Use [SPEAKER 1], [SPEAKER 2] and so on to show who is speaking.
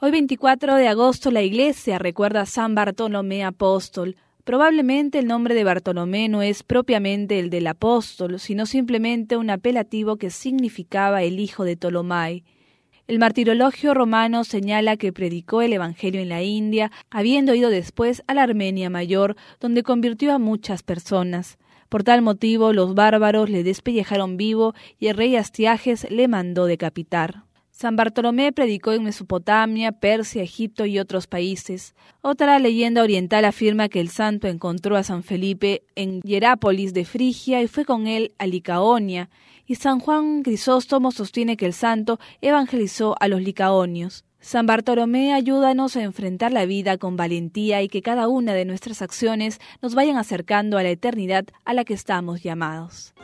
[SPEAKER 1] Hoy 24 de agosto la iglesia recuerda a San Bartolomé Apóstol. Probablemente el nombre de Bartolomé no es propiamente el del apóstol, sino simplemente un apelativo que significaba el hijo de Ptolomai. El martirologio romano señala que predicó el Evangelio en la India, habiendo ido después a la Armenia Mayor, donde convirtió a muchas personas. Por tal motivo los bárbaros le despellejaron vivo y el rey Astiages le mandó decapitar. San Bartolomé predicó en Mesopotamia, Persia, Egipto y otros países. Otra leyenda oriental afirma que el santo encontró a San Felipe en Hierápolis de Frigia y fue con él a Licaonia, y San Juan Crisóstomo sostiene que el santo evangelizó a los licaonios. San Bartolomé, ayúdanos a enfrentar la vida con valentía y que cada una de nuestras acciones nos vayan acercando a la eternidad a la que estamos llamados.